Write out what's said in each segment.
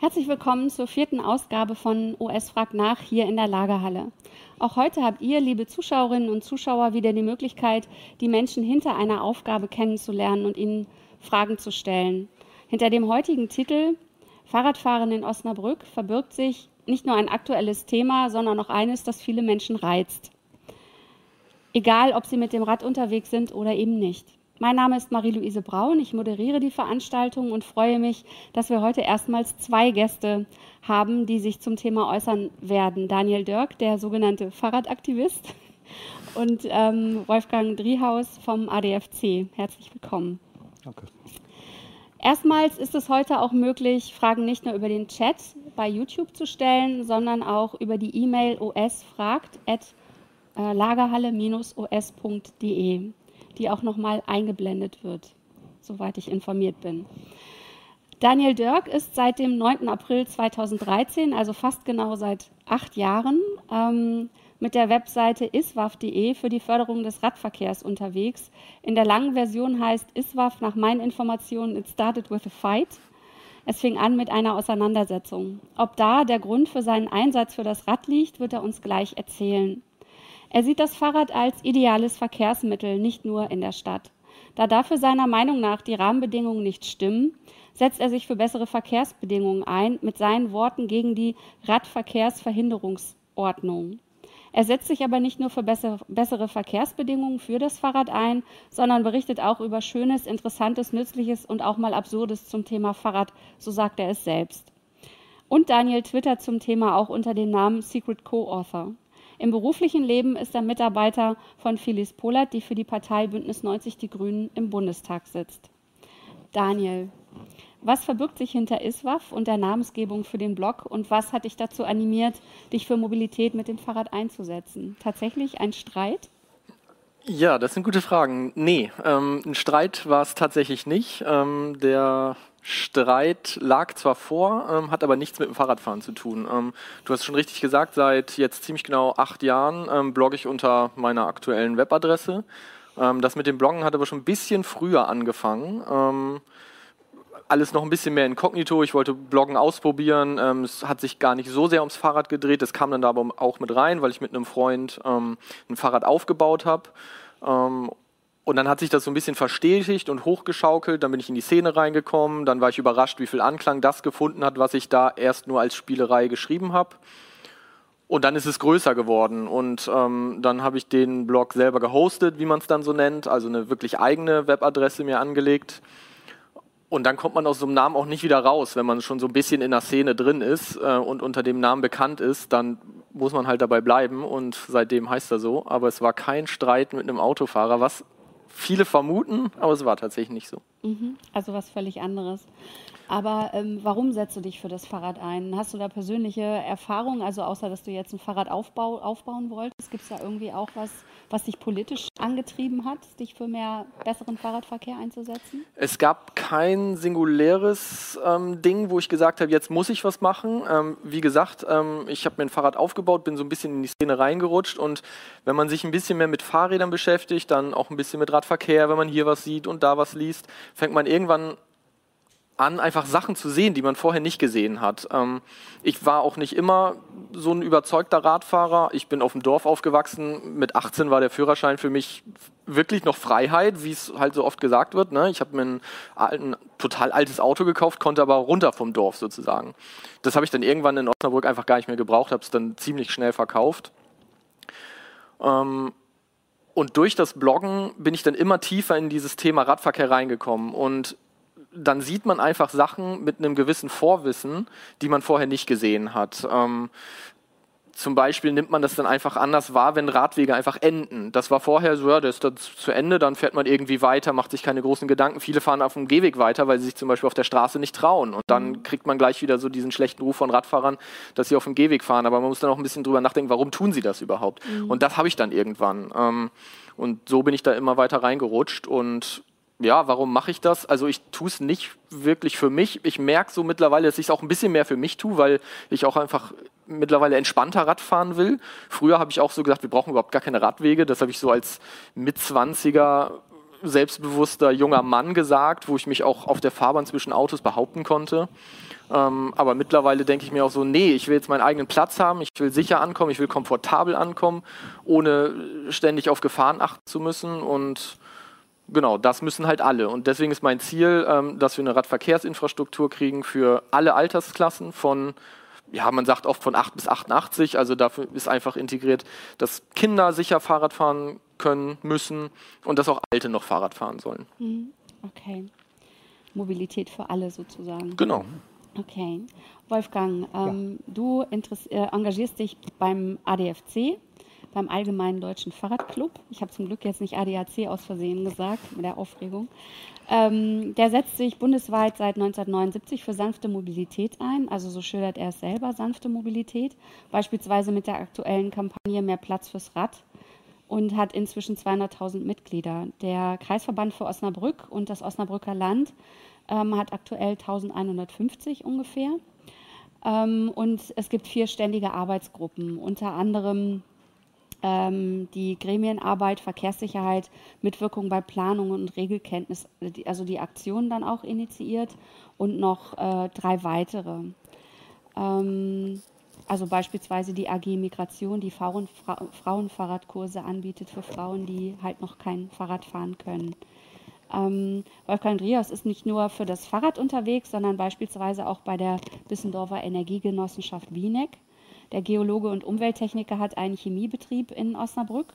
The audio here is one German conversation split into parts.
Herzlich willkommen zur vierten Ausgabe von OS Frag nach hier in der Lagerhalle. Auch heute habt ihr, liebe Zuschauerinnen und Zuschauer, wieder die Möglichkeit, die Menschen hinter einer Aufgabe kennenzulernen und ihnen Fragen zu stellen. Hinter dem heutigen Titel Fahrradfahren in Osnabrück verbirgt sich nicht nur ein aktuelles Thema, sondern auch eines, das viele Menschen reizt. Egal, ob sie mit dem Rad unterwegs sind oder eben nicht. Mein Name ist Marie-Louise Braun. Ich moderiere die Veranstaltung und freue mich, dass wir heute erstmals zwei Gäste haben, die sich zum Thema äußern werden. Daniel Dirk, der sogenannte Fahrradaktivist, und ähm, Wolfgang Driehaus vom ADFC. Herzlich willkommen. Danke. Erstmals ist es heute auch möglich, Fragen nicht nur über den Chat bei YouTube zu stellen, sondern auch über die E-Mail osfragt.lagerhalle-os.de die auch nochmal eingeblendet wird, soweit ich informiert bin. Daniel Dirk ist seit dem 9. April 2013, also fast genau seit acht Jahren, ähm, mit der Webseite iswaf.de für die Förderung des Radverkehrs unterwegs. In der langen Version heißt ISWAF nach meinen Informationen It started with a fight. Es fing an mit einer Auseinandersetzung. Ob da der Grund für seinen Einsatz für das Rad liegt, wird er uns gleich erzählen. Er sieht das Fahrrad als ideales Verkehrsmittel, nicht nur in der Stadt. Da dafür seiner Meinung nach die Rahmenbedingungen nicht stimmen, setzt er sich für bessere Verkehrsbedingungen ein, mit seinen Worten gegen die Radverkehrsverhinderungsordnung. Er setzt sich aber nicht nur für bessere Verkehrsbedingungen für das Fahrrad ein, sondern berichtet auch über Schönes, Interessantes, Nützliches und auch mal Absurdes zum Thema Fahrrad, so sagt er es selbst. Und Daniel twittert zum Thema auch unter dem Namen Secret Co-Author. Im beruflichen Leben ist er Mitarbeiter von Phyllis Polat, die für die Partei Bündnis 90 Die Grünen im Bundestag sitzt. Daniel, was verbirgt sich hinter ISWAF und der Namensgebung für den Blog und was hat dich dazu animiert, dich für Mobilität mit dem Fahrrad einzusetzen? Tatsächlich ein Streit? Ja, das sind gute Fragen. Nee, ähm, ein Streit war es tatsächlich nicht. Ähm, der Streit lag zwar vor, ähm, hat aber nichts mit dem Fahrradfahren zu tun. Ähm, du hast schon richtig gesagt, seit jetzt ziemlich genau acht Jahren ähm, blogge ich unter meiner aktuellen Webadresse. Ähm, das mit dem Bloggen hat aber schon ein bisschen früher angefangen. Ähm, alles noch ein bisschen mehr inkognito. Ich wollte Bloggen ausprobieren. Ähm, es hat sich gar nicht so sehr ums Fahrrad gedreht. Das kam dann da aber auch mit rein, weil ich mit einem Freund ein Fahrrad aufgebaut habe und dann hat sich das so ein bisschen verstetigt und hochgeschaukelt. Dann bin ich in die Szene reingekommen. Dann war ich überrascht, wie viel Anklang das gefunden hat, was ich da erst nur als Spielerei geschrieben habe. Und dann ist es größer geworden. Und ähm, dann habe ich den Blog selber gehostet, wie man es dann so nennt. Also eine wirklich eigene Webadresse mir angelegt. Und dann kommt man aus so einem Namen auch nicht wieder raus. Wenn man schon so ein bisschen in der Szene drin ist äh, und unter dem Namen bekannt ist, dann muss man halt dabei bleiben. Und seitdem heißt er so. Aber es war kein Streit mit einem Autofahrer, was viele vermuten, aber es war tatsächlich nicht so. Mhm. Also was völlig anderes. Aber ähm, warum setzt du dich für das Fahrrad ein? Hast du da persönliche Erfahrungen? Also außer, dass du jetzt ein Fahrrad aufbau, aufbauen wolltest, gibt es da irgendwie auch was, was dich politisch angetrieben hat, dich für mehr besseren Fahrradverkehr einzusetzen? Es gab kein singuläres ähm, Ding, wo ich gesagt habe, jetzt muss ich was machen. Ähm, wie gesagt, ähm, ich habe mir ein Fahrrad aufgebaut, bin so ein bisschen in die Szene reingerutscht und wenn man sich ein bisschen mehr mit Fahrrädern beschäftigt, dann auch ein bisschen mit Radverkehr, wenn man hier was sieht und da was liest, fängt man irgendwann an, einfach Sachen zu sehen, die man vorher nicht gesehen hat. Ähm, ich war auch nicht immer so ein überzeugter Radfahrer. Ich bin auf dem Dorf aufgewachsen. Mit 18 war der Führerschein für mich wirklich noch Freiheit, wie es halt so oft gesagt wird. Ne? Ich habe mir ein, ein, total altes Auto gekauft, konnte aber runter vom Dorf sozusagen. Das habe ich dann irgendwann in Osnabrück einfach gar nicht mehr gebraucht, habe es dann ziemlich schnell verkauft. Ähm, und durch das Bloggen bin ich dann immer tiefer in dieses Thema Radverkehr reingekommen. Und dann sieht man einfach Sachen mit einem gewissen Vorwissen, die man vorher nicht gesehen hat. Ähm, zum Beispiel nimmt man das dann einfach anders wahr, wenn Radwege einfach enden. Das war vorher so, ja, das ist dann zu Ende, dann fährt man irgendwie weiter, macht sich keine großen Gedanken. Viele fahren auf dem Gehweg weiter, weil sie sich zum Beispiel auf der Straße nicht trauen. Und dann mhm. kriegt man gleich wieder so diesen schlechten Ruf von Radfahrern, dass sie auf dem Gehweg fahren. Aber man muss dann auch ein bisschen drüber nachdenken, warum tun sie das überhaupt? Mhm. Und das habe ich dann irgendwann. Ähm, und so bin ich da immer weiter reingerutscht und ja, warum mache ich das? Also ich tue es nicht wirklich für mich. Ich merke so mittlerweile, dass ich es auch ein bisschen mehr für mich tue, weil ich auch einfach mittlerweile entspannter Rad fahren will. Früher habe ich auch so gesagt, wir brauchen überhaupt gar keine Radwege. Das habe ich so als Mitzwanziger selbstbewusster junger Mann gesagt, wo ich mich auch auf der Fahrbahn zwischen Autos behaupten konnte. Ähm, aber mittlerweile denke ich mir auch so, nee, ich will jetzt meinen eigenen Platz haben, ich will sicher ankommen, ich will komfortabel ankommen, ohne ständig auf Gefahren achten zu müssen. Und genau, das müssen halt alle. Und deswegen ist mein Ziel, ähm, dass wir eine Radverkehrsinfrastruktur kriegen für alle Altersklassen von ja, man sagt oft von 8 bis 88, also dafür ist einfach integriert, dass Kinder sicher Fahrrad fahren können, müssen und dass auch Alte noch Fahrrad fahren sollen. Mhm. Okay. Mobilität für alle sozusagen. Genau. Okay. Wolfgang, ähm, ja. du äh, engagierst dich beim ADFC, beim Allgemeinen Deutschen Fahrradclub. Ich habe zum Glück jetzt nicht ADAC aus Versehen gesagt, mit der Aufregung. Ähm, der setzt sich bundesweit seit 1979 für sanfte Mobilität ein. Also so schildert er es selber, sanfte Mobilität. Beispielsweise mit der aktuellen Kampagne Mehr Platz fürs Rad und hat inzwischen 200.000 Mitglieder. Der Kreisverband für Osnabrück und das Osnabrücker Land ähm, hat aktuell 1150 ungefähr. Ähm, und es gibt vier ständige Arbeitsgruppen, unter anderem die Gremienarbeit, Verkehrssicherheit, Mitwirkung bei Planung und Regelkenntnis, also die Aktionen dann auch initiiert und noch äh, drei weitere. Ähm, also beispielsweise die AG Migration, die Frauen, Fra Frauenfahrradkurse anbietet für Frauen, die halt noch kein Fahrrad fahren können. Ähm, Wolfgang Drios ist nicht nur für das Fahrrad unterwegs, sondern beispielsweise auch bei der Bissendorfer Energiegenossenschaft Wieneck. Der Geologe und Umwelttechniker hat einen Chemiebetrieb in Osnabrück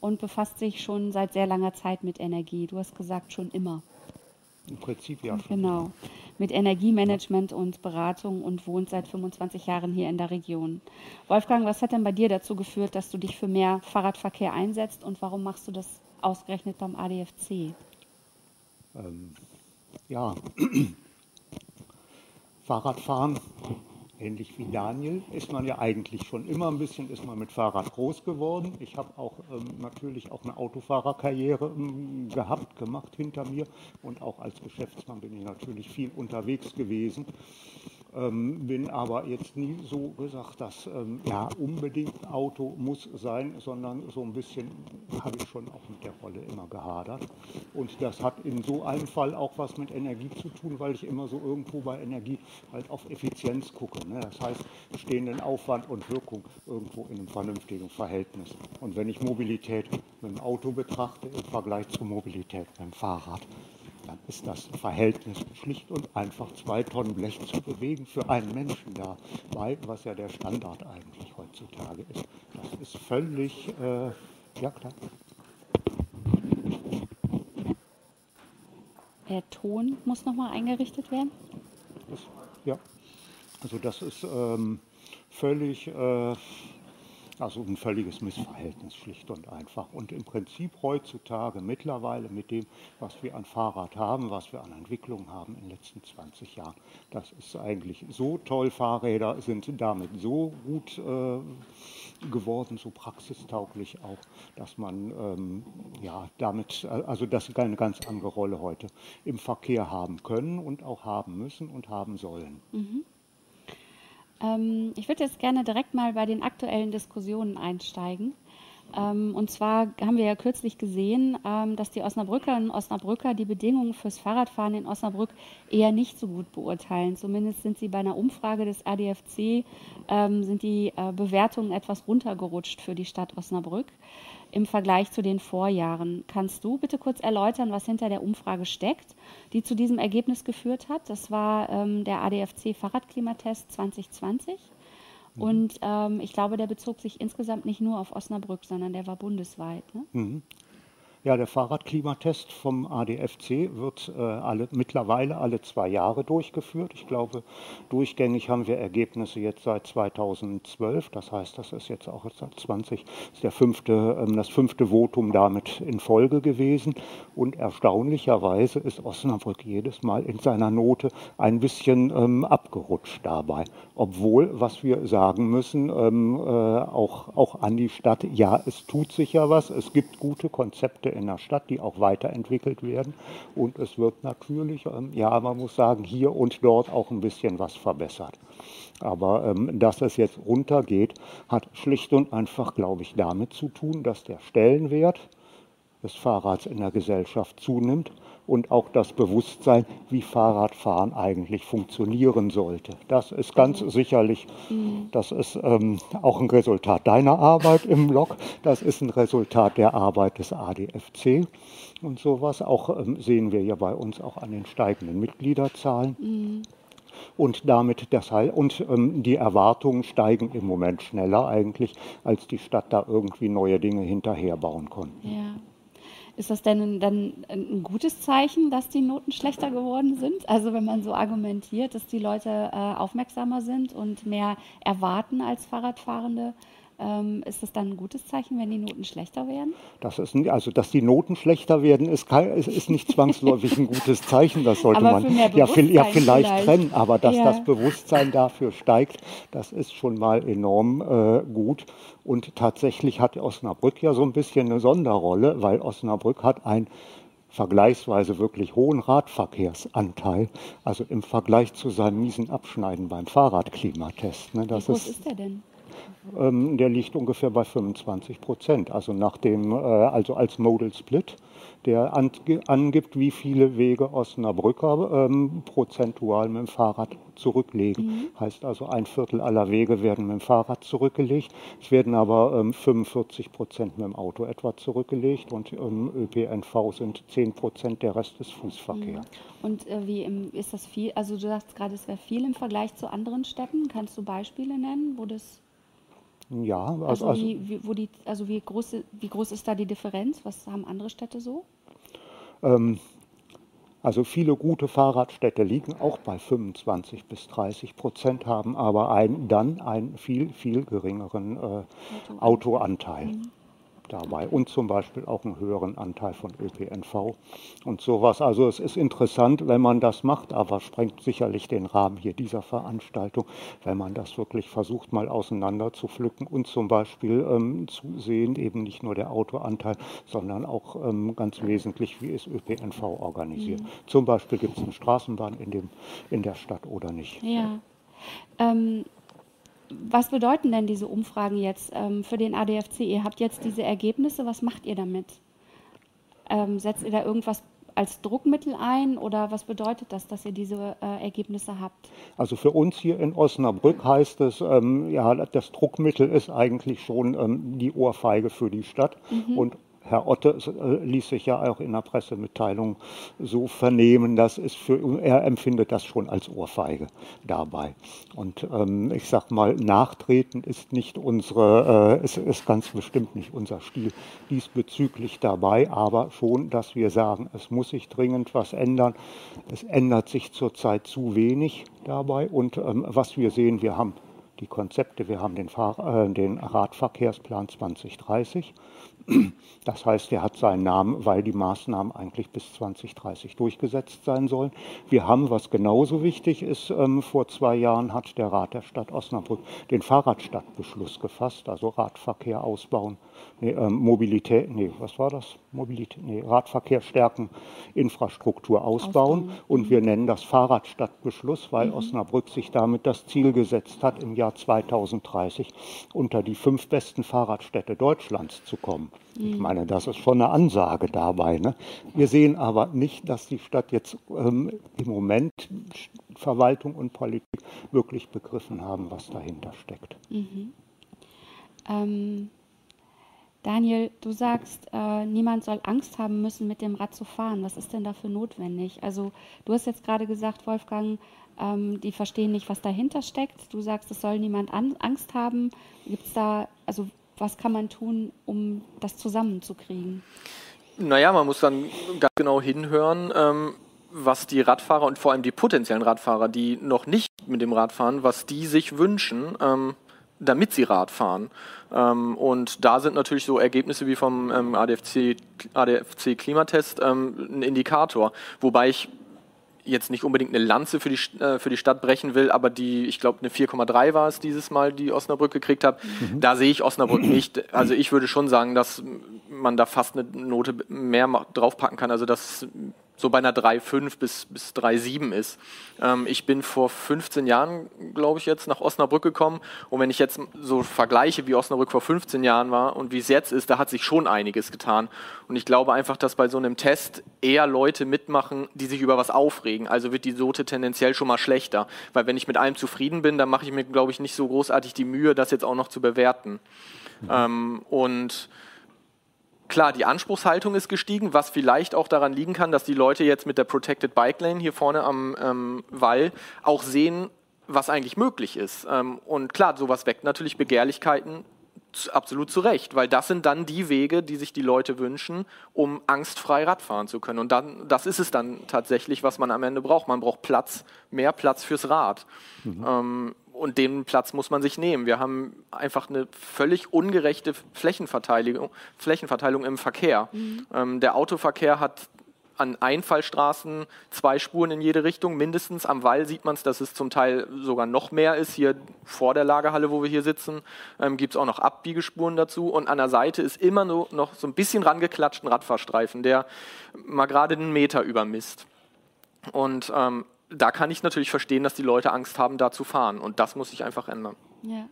und befasst sich schon seit sehr langer Zeit mit Energie. Du hast gesagt, schon immer. Im Prinzip ja. Schon. Genau. Mit Energiemanagement ja. und Beratung und wohnt seit 25 Jahren hier in der Region. Wolfgang, was hat denn bei dir dazu geführt, dass du dich für mehr Fahrradverkehr einsetzt und warum machst du das ausgerechnet beim ADFC? Ähm, ja, Fahrradfahren, ähnlich wie Daniel, ist man ja eigentlich schon immer ein bisschen, ist man mit Fahrrad groß geworden. Ich habe auch ähm, natürlich auch eine Autofahrerkarriere ähm, gehabt, gemacht hinter mir und auch als Geschäftsmann bin ich natürlich viel unterwegs gewesen. Ähm, bin aber jetzt nie so gesagt, dass ähm, ja unbedingt Auto muss sein, sondern so ein bisschen habe ich schon auch mit der Rolle immer gehadert. Und das hat in so einem Fall auch was mit Energie zu tun, weil ich immer so irgendwo bei Energie halt auf Effizienz gucke. Ne? Das heißt, stehenden Aufwand und Wirkung irgendwo in einem vernünftigen Verhältnis. Und wenn ich Mobilität mit dem Auto betrachte im Vergleich zur Mobilität mit dem Fahrrad, dann ist das Verhältnis schlicht und einfach zwei Tonnen Blech zu bewegen für einen Menschen dabei, was ja der Standard eigentlich heutzutage ist. Das ist völlig, äh, ja klar. Der Ton muss nochmal eingerichtet werden? Das, ja, also das ist ähm, völlig... Äh, also ein völliges Missverhältnis, schlicht und einfach. Und im Prinzip heutzutage mittlerweile mit dem, was wir an Fahrrad haben, was wir an Entwicklung haben in den letzten 20 Jahren, das ist eigentlich so toll. Fahrräder sind damit so gut äh, geworden, so praxistauglich auch, dass man ähm, ja damit, also das eine ganz andere Rolle heute im Verkehr haben können und auch haben müssen und haben sollen. Mhm. Ähm, ich würde jetzt gerne direkt mal bei den aktuellen Diskussionen einsteigen. Ähm, und zwar haben wir ja kürzlich gesehen, ähm, dass die Osnabrückerinnen und Osnabrücker die Bedingungen fürs Fahrradfahren in Osnabrück eher nicht so gut beurteilen. Zumindest sind sie bei einer Umfrage des ADFC, sind die äh, Bewertungen etwas runtergerutscht für die Stadt Osnabrück im Vergleich zu den Vorjahren. Kannst du bitte kurz erläutern, was hinter der Umfrage steckt, die zu diesem Ergebnis geführt hat? Das war ähm, der ADFC Fahrradklimatest 2020. Mhm. Und ähm, ich glaube, der bezog sich insgesamt nicht nur auf Osnabrück, sondern der war bundesweit. Ne? Ja, der Fahrradklimatest vom ADFC wird äh, alle, mittlerweile alle zwei Jahre durchgeführt. Ich glaube, durchgängig haben wir Ergebnisse jetzt seit 2012. Das heißt, das ist jetzt auch seit 20, ist der fünfte, ähm, das fünfte Votum damit in Folge gewesen. Und erstaunlicherweise ist Osnabrück jedes Mal in seiner Note ein bisschen ähm, abgerutscht dabei. Obwohl, was wir sagen müssen, ähm, äh, auch, auch an die Stadt, ja, es tut sich ja was, es gibt gute Konzepte in der Stadt, die auch weiterentwickelt werden. Und es wird natürlich, ähm, ja, man muss sagen, hier und dort auch ein bisschen was verbessert. Aber ähm, dass es jetzt runtergeht, hat schlicht und einfach, glaube ich, damit zu tun, dass der Stellenwert des Fahrrads in der Gesellschaft zunimmt und auch das Bewusstsein, wie Fahrradfahren eigentlich funktionieren sollte. Das ist ganz mhm. sicherlich, das ist ähm, auch ein Resultat deiner Arbeit im Blog, das ist ein Resultat der Arbeit des ADFC und sowas. Auch ähm, sehen wir ja bei uns auch an den steigenden Mitgliederzahlen. Mhm. Und damit deshalb, und ähm, die Erwartungen steigen im Moment schneller eigentlich, als die Stadt da irgendwie neue Dinge hinterherbauen konnte. Ja. Ist das denn dann ein gutes Zeichen, dass die Noten schlechter geworden sind? Also wenn man so argumentiert, dass die Leute äh, aufmerksamer sind und mehr erwarten als Fahrradfahrende, ähm, ist das dann ein gutes Zeichen, wenn die Noten schlechter werden? Das ist, also, dass die Noten schlechter werden, ist, kein, ist, ist nicht zwangsläufig ein gutes Zeichen. Das sollte man ja, ja, vielleicht, vielleicht, trennen. Aber dass ja. das Bewusstsein dafür steigt, das ist schon mal enorm äh, gut. Und tatsächlich hat Osnabrück ja so ein bisschen eine Sonderrolle, weil Osnabrück hat ein vergleichsweise wirklich hohen Radverkehrsanteil, also im Vergleich zu seinem miesen Abschneiden beim Fahrradklimatest. Ne, Wie groß ist, ist der denn? Ähm, der liegt ungefähr bei 25 Prozent. Also nach dem, äh, also als Modal Split, der angibt, wie viele Wege Osnabrücker ähm, prozentual mit dem Fahrrad zurücklegen. Mhm. Heißt also, ein Viertel aller Wege werden mit dem Fahrrad zurückgelegt. Es werden aber ähm, 45 Prozent mit dem Auto etwa zurückgelegt und ähm, ÖPNV sind 10 Prozent, der Rest ist Fußverkehr. Mhm. Und äh, wie im, ist das viel? Also du sagst gerade, es wäre viel im Vergleich zu anderen Städten. Kannst du Beispiele nennen, wo das ja, also, also, also wie, wie, wo die, also wie, groß, wie groß ist da die Differenz? Was haben andere Städte so? Ähm, also viele gute Fahrradstädte liegen auch bei 25 bis 30 Prozent, haben aber ein, dann einen viel, viel geringeren äh, Autoanteil. Mhm dabei und zum Beispiel auch einen höheren Anteil von ÖPNV und sowas. Also es ist interessant, wenn man das macht, aber sprengt sicherlich den Rahmen hier dieser Veranstaltung, wenn man das wirklich versucht mal auseinander zu pflücken und zum Beispiel ähm, zu sehen, eben nicht nur der Autoanteil, sondern auch ähm, ganz wesentlich, wie ist ÖPNV organisiert. Mhm. Zum Beispiel gibt es eine Straßenbahn in, dem, in der Stadt oder nicht. Ja. Ähm, was bedeuten denn diese Umfragen jetzt ähm, für den ADFC? Ihr habt jetzt diese Ergebnisse, was macht ihr damit? Ähm, setzt ihr da irgendwas als Druckmittel ein oder was bedeutet das, dass ihr diese äh, Ergebnisse habt? Also für uns hier in Osnabrück heißt es, ähm, ja, das Druckmittel ist eigentlich schon ähm, die Ohrfeige für die Stadt mhm. und Herr Otte äh, ließ sich ja auch in der Pressemitteilung so vernehmen, dass es für er empfindet das schon als Ohrfeige dabei. Und ähm, ich sag mal, Nachtreten ist nicht unsere, äh, ist, ist ganz bestimmt nicht unser Stil diesbezüglich dabei, aber schon, dass wir sagen, es muss sich dringend was ändern. Es ändert sich zurzeit zu wenig dabei. Und ähm, was wir sehen, wir haben die Konzepte, wir haben den, Fahr äh, den Radverkehrsplan 2030 das heißt, er hat seinen Namen, weil die Maßnahmen eigentlich bis 2030 durchgesetzt sein sollen. Wir haben, was genauso wichtig ist, ähm, vor zwei Jahren hat der Rat der Stadt Osnabrück den Fahrradstadtbeschluss gefasst, also Radverkehr ausbauen, nee, ähm, Mobilität, nee, was war das? Mobilität, nee, Radverkehr stärken, Infrastruktur ausbauen. ausbauen. Und wir nennen das Fahrradstadtbeschluss, weil mhm. Osnabrück sich damit das Ziel gesetzt hat, im Jahr 2030 unter die fünf besten Fahrradstädte Deutschlands zu kommen. Ich mhm. meine, das ist schon eine Ansage dabei. Ne? Wir sehen aber nicht, dass die Stadt jetzt ähm, im Moment Verwaltung und Politik wirklich begriffen haben, was dahinter steckt. Mhm. Ähm, Daniel, du sagst, äh, niemand soll Angst haben müssen, mit dem Rad zu fahren. Was ist denn dafür notwendig? Also du hast jetzt gerade gesagt, Wolfgang, ähm, die verstehen nicht, was dahinter steckt. Du sagst, es soll niemand an, Angst haben. Gibt es da, also was kann man tun, um das zusammenzukriegen? Naja, man muss dann ganz genau hinhören, ähm, was die Radfahrer und vor allem die potenziellen Radfahrer, die noch nicht mit dem Rad fahren, was die sich wünschen, ähm, damit sie Rad fahren. Ähm, und da sind natürlich so Ergebnisse wie vom ähm, ADFC, ADFC Klimatest ähm, ein Indikator. Wobei ich jetzt nicht unbedingt eine Lanze für die, äh, für die Stadt brechen will, aber die, ich glaube, eine 4,3 war es dieses Mal, die Osnabrück gekriegt hat. Mhm. Da sehe ich Osnabrück nicht. Also ich würde schon sagen, dass man da fast eine Note mehr draufpacken kann. Also dass so bei einer 3,5 bis, bis 3,7 ist. Ähm, ich bin vor 15 Jahren, glaube ich, jetzt nach Osnabrück gekommen. Und wenn ich jetzt so vergleiche, wie Osnabrück vor 15 Jahren war und wie es jetzt ist, da hat sich schon einiges getan. Und ich glaube einfach, dass bei so einem Test eher Leute mitmachen, die sich über was aufregen. Also wird die Note tendenziell schon mal schlechter. Weil wenn ich mit allem zufrieden bin, dann mache ich mir, glaube ich, nicht so großartig die Mühe, das jetzt auch noch zu bewerten. Mhm. Ähm, und Klar, die Anspruchshaltung ist gestiegen, was vielleicht auch daran liegen kann, dass die Leute jetzt mit der Protected Bike Lane hier vorne am ähm, Wall auch sehen, was eigentlich möglich ist. Ähm, und klar, sowas weckt natürlich Begehrlichkeiten absolut zu Recht, weil das sind dann die Wege, die sich die Leute wünschen, um angstfrei Radfahren zu können. Und dann, das ist es dann tatsächlich, was man am Ende braucht. Man braucht Platz, mehr Platz fürs Rad. Mhm. Ähm, und den Platz muss man sich nehmen. Wir haben einfach eine völlig ungerechte Flächenverteilung, Flächenverteilung im Verkehr. Mhm. Ähm, der Autoverkehr hat an Einfallstraßen zwei Spuren in jede Richtung, mindestens. Am Wall sieht man es, dass es zum Teil sogar noch mehr ist. Hier vor der Lagerhalle, wo wir hier sitzen, ähm, gibt es auch noch Abbiegespuren dazu. Und an der Seite ist immer nur noch so ein bisschen rangeklatscht ein Radfahrstreifen, der mal gerade einen Meter übermisst. Und ähm, da kann ich natürlich verstehen, dass die Leute Angst haben, da zu fahren. Und das muss sich einfach ändern. Ja.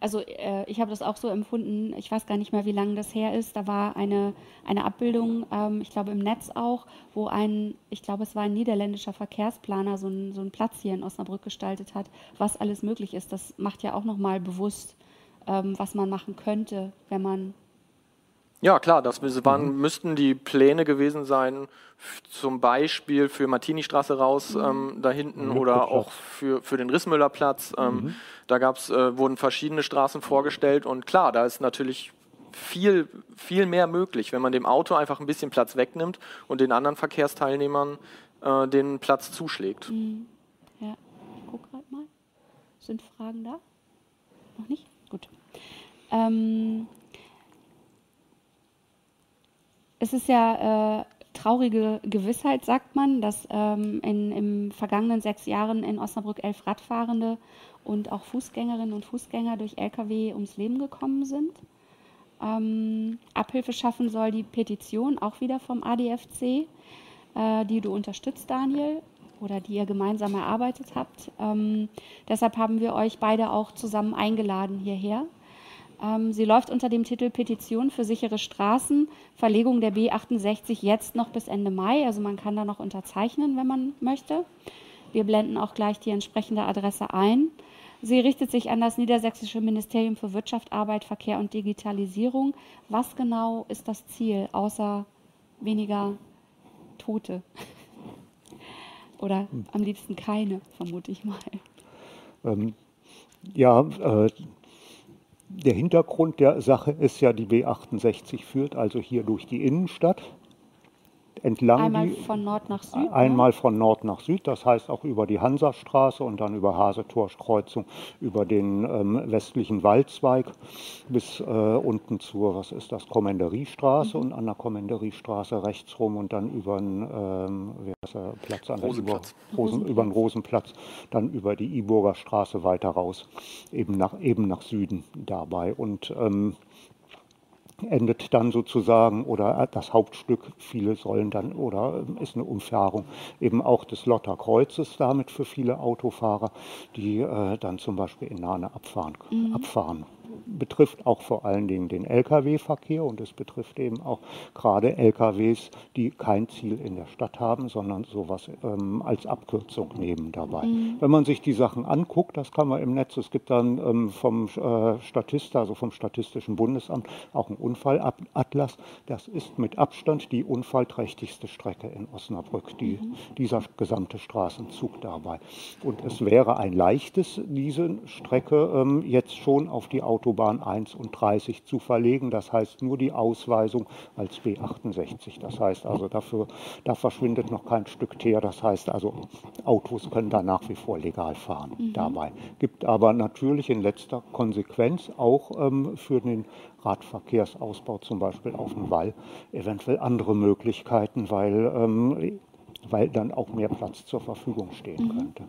Also äh, ich habe das auch so empfunden, ich weiß gar nicht mehr, wie lange das her ist. Da war eine, eine Abbildung, ähm, ich glaube im Netz auch, wo ein, ich glaube es war ein niederländischer Verkehrsplaner so, ein, so einen Platz hier in Osnabrück gestaltet hat, was alles möglich ist. Das macht ja auch nochmal bewusst, ähm, was man machen könnte, wenn man ja, klar, das waren, mhm. müssten die Pläne gewesen sein, zum Beispiel für Martini-Straße raus, mhm. ähm, da hinten oder auch für, für den Rissmüllerplatz. Ähm, mhm. Da gab's, äh, wurden verschiedene Straßen vorgestellt und klar, da ist natürlich viel, viel mehr möglich, wenn man dem Auto einfach ein bisschen Platz wegnimmt und den anderen Verkehrsteilnehmern äh, den Platz zuschlägt. Mhm. Ja, ich gucke gerade mal. Sind Fragen da? Noch nicht? Gut. Ähm, es ist ja äh, traurige Gewissheit, sagt man, dass ähm, in, im vergangenen sechs Jahren in Osnabrück elf Radfahrende und auch Fußgängerinnen und Fußgänger durch Lkw ums Leben gekommen sind. Ähm, Abhilfe schaffen soll die Petition auch wieder vom ADFC, äh, die du unterstützt, Daniel, oder die ihr gemeinsam erarbeitet habt. Ähm, deshalb haben wir euch beide auch zusammen eingeladen hierher. Ähm, sie läuft unter dem Titel Petition für sichere Straßen, Verlegung der B68 jetzt noch bis Ende Mai. Also man kann da noch unterzeichnen, wenn man möchte. Wir blenden auch gleich die entsprechende Adresse ein. Sie richtet sich an das Niedersächsische Ministerium für Wirtschaft, Arbeit, Verkehr und Digitalisierung. Was genau ist das Ziel, außer weniger Tote? Oder am liebsten keine, vermute ich mal. Ähm, ja, äh, der Hintergrund der Sache ist ja, die B68 führt also hier durch die Innenstadt entlang. Einmal die, von Nord nach Süd? Ne? Einmal ne? von Nord nach Süd, das heißt auch über die Hansastraße und dann über Hasetorskreuzung, über den ähm, westlichen Waldzweig bis äh, unten zur, was ist das, Kommenderiestraße mhm. und an der Kommenderiestraße rechts rum und dann über den, ähm, der Platz an der Rosenplatz. Rosen, über den Rosenplatz, dann über die Iburger Straße weiter raus, eben nach, eben nach Süden dabei. Und ähm, endet dann sozusagen oder das Hauptstück, viele sollen dann oder ähm, ist eine Umfahrung eben auch des Lotterkreuzes damit für viele Autofahrer, die äh, dann zum Beispiel in Nahne abfahren, mhm. abfahren betrifft auch vor allen Dingen den Lkw-Verkehr und es betrifft eben auch gerade Lkws, die kein Ziel in der Stadt haben, sondern sowas ähm, als Abkürzung nehmen dabei. Mhm. Wenn man sich die Sachen anguckt, das kann man im Netz, es gibt dann ähm, vom äh, Statista, also vom Statistischen Bundesamt, auch einen Unfallatlas. Das ist mit Abstand die unfallträchtigste Strecke in Osnabrück, die, mhm. dieser gesamte Straßenzug dabei. Und es wäre ein leichtes, diese Strecke ähm, jetzt schon auf die Auto Autobahn 1 und 30 zu verlegen. Das heißt nur die Ausweisung als B68. Das heißt also, dafür, da verschwindet noch kein Stück Teer. Das heißt also, Autos können da nach wie vor legal fahren mhm. dabei. Gibt aber natürlich in letzter Konsequenz auch ähm, für den Radverkehrsausbau zum Beispiel auf dem Wall eventuell andere Möglichkeiten, weil ähm, weil dann auch mehr Platz zur Verfügung stehen mhm. könnte.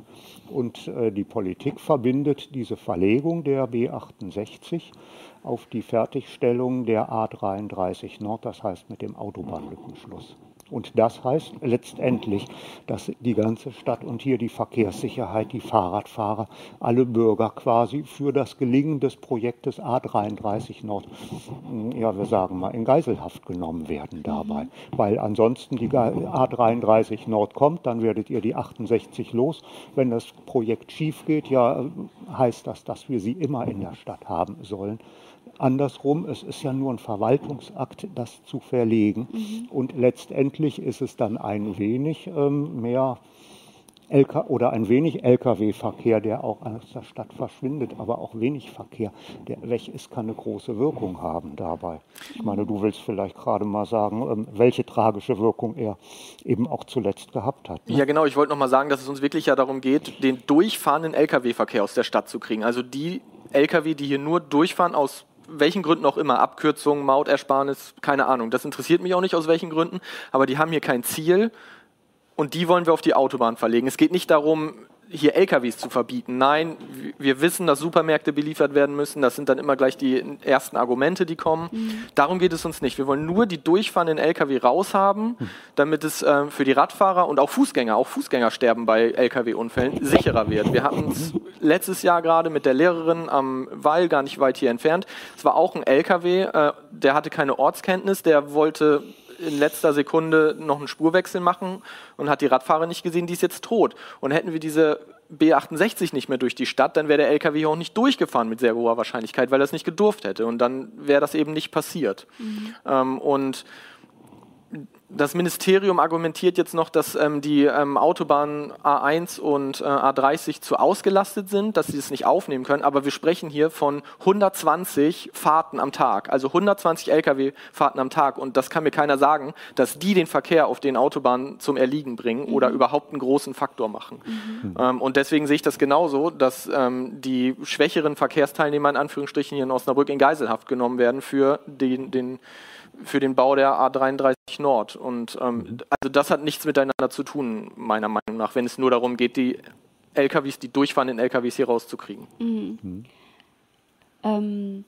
Und äh, die Politik verbindet diese Verlegung der B68 auf die Fertigstellung der A33 Nord, das heißt mit dem Autobahnlückenschluss. Und das heißt letztendlich, dass die ganze Stadt und hier die Verkehrssicherheit, die Fahrradfahrer, alle Bürger quasi für das Gelingen des Projektes A33 Nord, ja, wir sagen mal, in Geiselhaft genommen werden dabei. Weil ansonsten die A33 Nord kommt, dann werdet ihr die 68 los. Wenn das Projekt schief geht, ja, heißt das, dass wir sie immer in der Stadt haben sollen. Andersrum, es ist ja nur ein Verwaltungsakt, das zu verlegen. Mhm. Und letztendlich ist es dann ein wenig ähm, mehr LK oder ein wenig Lkw-Verkehr, der auch aus der Stadt verschwindet, aber auch wenig Verkehr, der weg ist, kann eine große Wirkung haben dabei. Ich meine, du willst vielleicht gerade mal sagen, ähm, welche tragische Wirkung er eben auch zuletzt gehabt hat. Ne? Ja, genau. Ich wollte noch mal sagen, dass es uns wirklich ja darum geht, den durchfahrenden Lkw-Verkehr aus der Stadt zu kriegen. Also die Lkw, die hier nur durchfahren aus welchen Gründen auch immer, Abkürzungen, Mautersparnis, keine Ahnung. Das interessiert mich auch nicht aus welchen Gründen, aber die haben hier kein Ziel und die wollen wir auf die Autobahn verlegen. Es geht nicht darum, hier LKWs zu verbieten. Nein, wir wissen, dass Supermärkte beliefert werden müssen. Das sind dann immer gleich die ersten Argumente, die kommen. Mhm. Darum geht es uns nicht. Wir wollen nur die durchfahrenden LKW raushaben, damit es äh, für die Radfahrer und auch Fußgänger, auch Fußgänger sterben bei LKW-Unfällen, sicherer wird. Wir hatten es letztes Jahr gerade mit der Lehrerin am Wall, gar nicht weit hier entfernt. Es war auch ein LKW, äh, der hatte keine Ortskenntnis, der wollte in letzter Sekunde noch einen Spurwechsel machen und hat die Radfahrer nicht gesehen, die ist jetzt tot. Und hätten wir diese B68 nicht mehr durch die Stadt, dann wäre der LKW auch nicht durchgefahren mit sehr hoher Wahrscheinlichkeit, weil er es nicht gedurft hätte. Und dann wäre das eben nicht passiert. Mhm. Ähm, und das Ministerium argumentiert jetzt noch, dass ähm, die ähm, Autobahnen A1 und äh, A30 zu ausgelastet sind, dass sie das nicht aufnehmen können. Aber wir sprechen hier von 120 Fahrten am Tag, also 120 Lkw-Fahrten am Tag. Und das kann mir keiner sagen, dass die den Verkehr auf den Autobahnen zum Erliegen bringen mhm. oder überhaupt einen großen Faktor machen. Mhm. Ähm, und deswegen sehe ich das genauso, dass ähm, die schwächeren Verkehrsteilnehmer in Anführungsstrichen hier in Osnabrück in Geiselhaft genommen werden für den, den für den Bau der A33 Nord. Und ähm, mhm. also das hat nichts miteinander zu tun, meiner Meinung nach, wenn es nur darum geht, die LKWs, die durchfahrenden LKWs hier rauszukriegen. Mhm. Mhm. Ähm,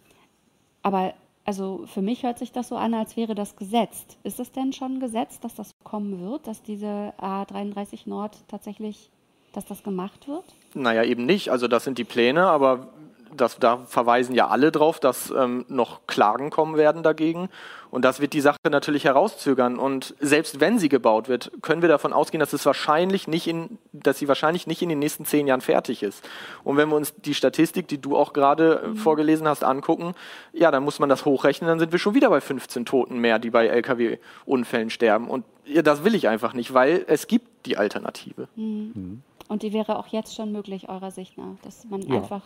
aber also für mich hört sich das so an, als wäre das gesetzt. Ist es denn schon gesetzt, dass das kommen wird, dass diese A33 Nord tatsächlich, dass das gemacht wird? Naja, eben nicht. Also das sind die Pläne, aber das, da verweisen ja alle drauf, dass ähm, noch Klagen kommen werden dagegen. Und das wird die Sache natürlich herauszögern. Und selbst wenn sie gebaut wird, können wir davon ausgehen, dass, es wahrscheinlich nicht in, dass sie wahrscheinlich nicht in den nächsten zehn Jahren fertig ist. Und wenn wir uns die Statistik, die du auch gerade äh, mhm. vorgelesen hast, angucken, ja, dann muss man das hochrechnen, dann sind wir schon wieder bei 15 Toten mehr, die bei Lkw-Unfällen sterben. Und ja, das will ich einfach nicht, weil es gibt die Alternative. Mhm. Mhm. Und die wäre auch jetzt schon möglich, eurer Sicht nach, dass man ja. einfach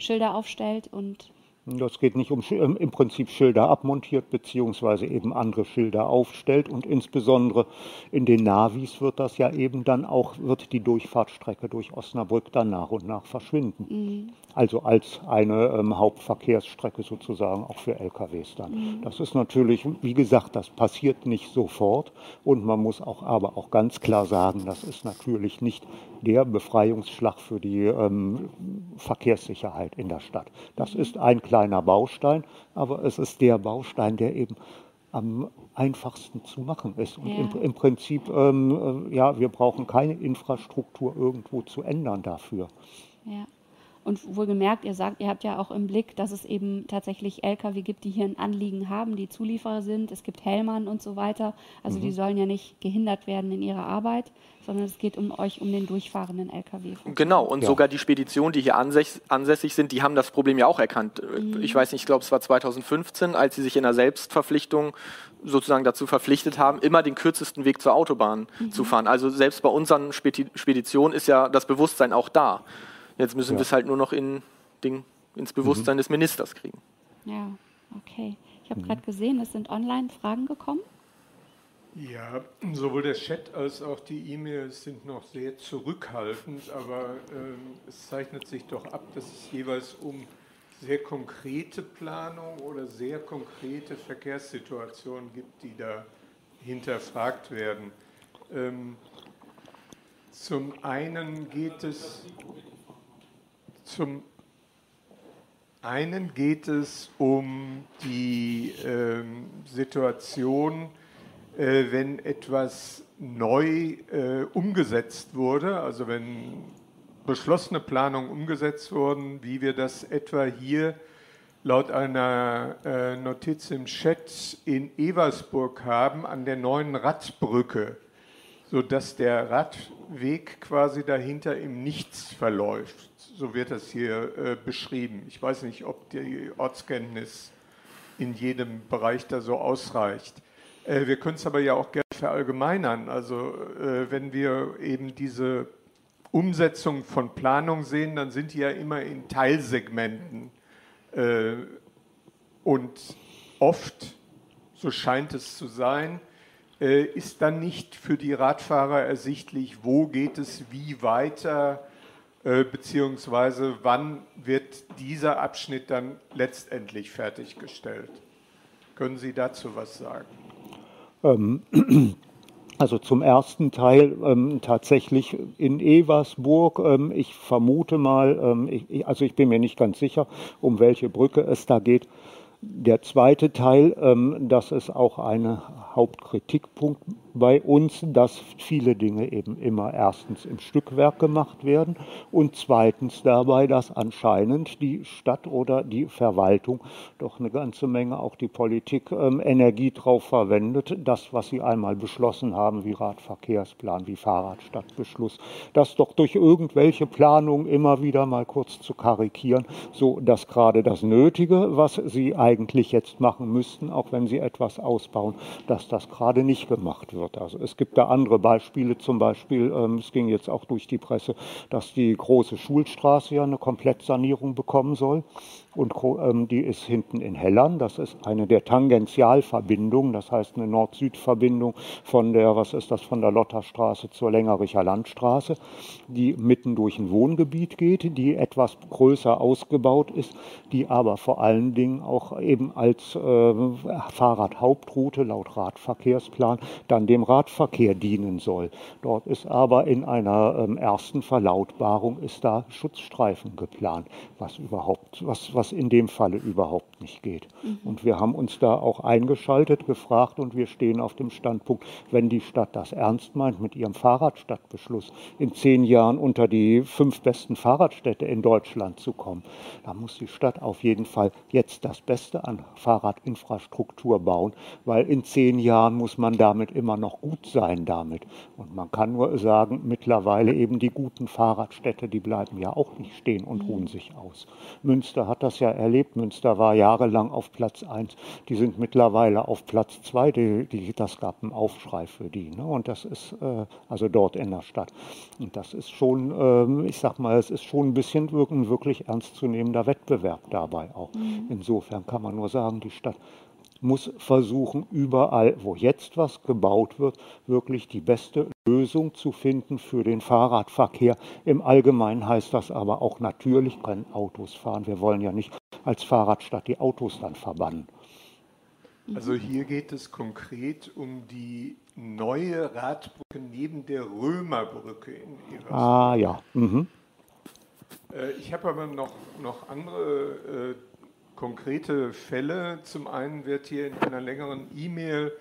Schilder aufstellt und das geht nicht um ähm, im Prinzip Schilder abmontiert, beziehungsweise eben andere Schilder aufstellt. Und insbesondere in den Navis wird das ja eben dann auch, wird die Durchfahrtsstrecke durch Osnabrück dann nach und nach verschwinden. Mhm. Also als eine ähm, Hauptverkehrsstrecke sozusagen auch für LKWs dann. Mhm. Das ist natürlich, wie gesagt, das passiert nicht sofort. Und man muss auch aber auch ganz klar sagen, das ist natürlich nicht der Befreiungsschlag für die ähm, Verkehrssicherheit in der Stadt. Das ist ein kleiner Baustein, aber es ist der Baustein, der eben am einfachsten zu machen ist. Und ja. im, im, Prinzip, ähm, äh, ja, wir brauchen keine Infrastruktur irgendwo zu ändern dafür. Ja. Und wohlgemerkt, ihr sagt, ihr habt ja auch im Blick, dass es eben tatsächlich Lkw gibt, die hier ein Anliegen haben, die Zulieferer sind. Es gibt Hellmann und so weiter. Also mhm. die sollen ja nicht gehindert werden in ihrer Arbeit, sondern es geht um euch um den durchfahrenden Lkw. Genau, und ja. sogar die Speditionen, die hier ansässig sind, die haben das Problem ja auch erkannt. Mhm. Ich weiß nicht, ich glaube, es war 2015, als sie sich in der Selbstverpflichtung sozusagen dazu verpflichtet haben, immer den kürzesten Weg zur Autobahn mhm. zu fahren. Also selbst bei unseren Speditionen ist ja das Bewusstsein auch da. Jetzt müssen ja. wir es halt nur noch in den, ins Bewusstsein mhm. des Ministers kriegen. Ja, okay. Ich habe mhm. gerade gesehen, es sind Online-Fragen gekommen. Ja, sowohl der Chat als auch die E-Mails sind noch sehr zurückhaltend, aber ähm, es zeichnet sich doch ab, dass es jeweils um sehr konkrete Planung oder sehr konkrete Verkehrssituationen gibt, die da hinterfragt werden. Ähm, zum einen geht es zum einen geht es um die ähm, Situation, äh, wenn etwas neu äh, umgesetzt wurde, also wenn beschlossene Planungen umgesetzt wurden, wie wir das etwa hier laut einer äh, Notiz im Chat in Eversburg haben, an der neuen Radbrücke, sodass der Radweg quasi dahinter im Nichts verläuft. So wird das hier äh, beschrieben. Ich weiß nicht, ob die Ortskenntnis in jedem Bereich da so ausreicht. Äh, wir können es aber ja auch gerne verallgemeinern. Also äh, wenn wir eben diese Umsetzung von Planung sehen, dann sind die ja immer in Teilsegmenten. Äh, und oft, so scheint es zu sein, ist dann nicht für die Radfahrer ersichtlich, wo geht es wie weiter, beziehungsweise wann wird dieser Abschnitt dann letztendlich fertiggestellt. Können Sie dazu was sagen? Ähm, also zum ersten Teil ähm, tatsächlich in Eversburg. Ähm, ich vermute mal, ähm, ich, also ich bin mir nicht ganz sicher, um welche Brücke es da geht. Der zweite Teil, ähm, das ist auch ein Hauptkritikpunkt bei uns, dass viele Dinge eben immer erstens im Stückwerk gemacht werden und zweitens dabei, dass anscheinend die Stadt oder die Verwaltung doch eine ganze Menge, auch die Politik, ähm, Energie drauf verwendet, das, was sie einmal beschlossen haben, wie Radverkehrsplan, wie Fahrradstadtbeschluss, das doch durch irgendwelche Planungen immer wieder mal kurz zu karikieren, so dass gerade das Nötige, was sie eigentlich jetzt machen müssten, auch wenn sie etwas ausbauen, dass das gerade nicht gemacht wird wird. Also es gibt da andere Beispiele, zum Beispiel, ähm, es ging jetzt auch durch die Presse, dass die große Schulstraße ja eine Komplettsanierung bekommen soll und ähm, die ist hinten in Hellern. Das ist eine der Tangentialverbindungen, das heißt eine Nord-Süd-Verbindung von der, was ist das, von der Lotterstraße zur Längericher Landstraße, die mitten durch ein Wohngebiet geht, die etwas größer ausgebaut ist, die aber vor allen Dingen auch eben als äh, Fahrradhauptroute laut Radverkehrsplan dann dem Radverkehr dienen soll. Dort ist aber in einer ähm, ersten Verlautbarung ist da Schutzstreifen geplant, was überhaupt, was, was in dem Falle überhaupt nicht geht. Mhm. Und wir haben uns da auch eingeschaltet, gefragt und wir stehen auf dem Standpunkt, wenn die Stadt das ernst meint mit ihrem Fahrradstadtbeschluss, in zehn Jahren unter die fünf besten Fahrradstädte in Deutschland zu kommen, dann muss die Stadt auf jeden Fall jetzt das Beste an Fahrradinfrastruktur bauen, weil in zehn Jahren muss man damit immer noch gut sein damit. Und man kann nur sagen, mittlerweile eben die guten Fahrradstädte, die bleiben ja auch nicht stehen und ruhen sich aus. Münster hat das das ja erlebt. Münster war jahrelang auf Platz 1. Die sind mittlerweile auf Platz 2. Die, die, das gab einen Aufschrei für die. Ne? Und das ist äh, also dort in der Stadt. Und das ist schon, ähm, ich sag mal, es ist schon ein bisschen ein wirklich ernstzunehmender Wettbewerb dabei auch. Mhm. Insofern kann man nur sagen, die Stadt muss versuchen, überall, wo jetzt was gebaut wird, wirklich die beste Lösung zu finden für den Fahrradverkehr. Im Allgemeinen heißt das aber auch natürlich können Autos fahren. Wir wollen ja nicht als Fahrradstadt die Autos dann verbannen. Also hier geht es konkret um die neue Radbrücke neben der Römerbrücke in Eversberg. Ah ja. Mhm. Äh, ich habe aber noch, noch andere äh, konkrete Fälle. Zum einen wird hier in einer längeren E-Mail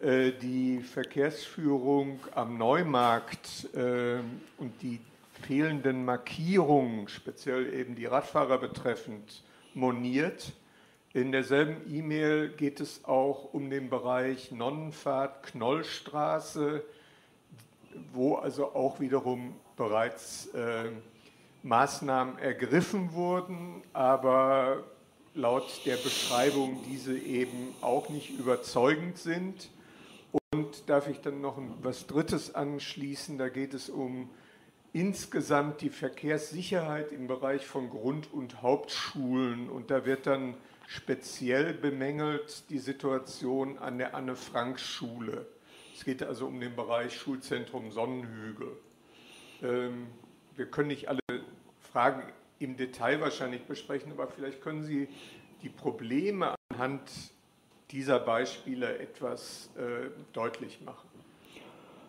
äh, die Verkehrsführung am Neumarkt äh, und die fehlenden Markierungen, speziell eben die Radfahrer betreffend, moniert. In derselben E-Mail geht es auch um den Bereich Nonnenfahrt Knollstraße, wo also auch wiederum bereits äh, Maßnahmen ergriffen wurden, aber laut der Beschreibung diese eben auch nicht überzeugend sind. Und darf ich dann noch was Drittes anschließen? Da geht es um insgesamt die Verkehrssicherheit im Bereich von Grund- und Hauptschulen. Und da wird dann speziell bemängelt die Situation an der Anne-Frank-Schule. Es geht also um den Bereich Schulzentrum Sonnenhügel. Ähm, wir können nicht alle Fragen im Detail wahrscheinlich besprechen, aber vielleicht können Sie die Probleme anhand dieser Beispiele etwas äh, deutlich machen.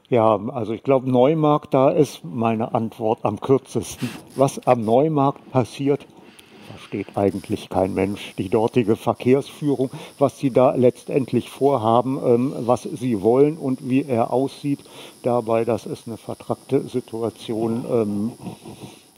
Ja, also ich glaube, Neumarkt, da ist meine Antwort am kürzesten. Was am Neumarkt passiert, versteht eigentlich kein Mensch. Die dortige Verkehrsführung, was sie da letztendlich vorhaben, ähm, was sie wollen und wie er aussieht, dabei, das ist eine vertrackte Situation. Ähm,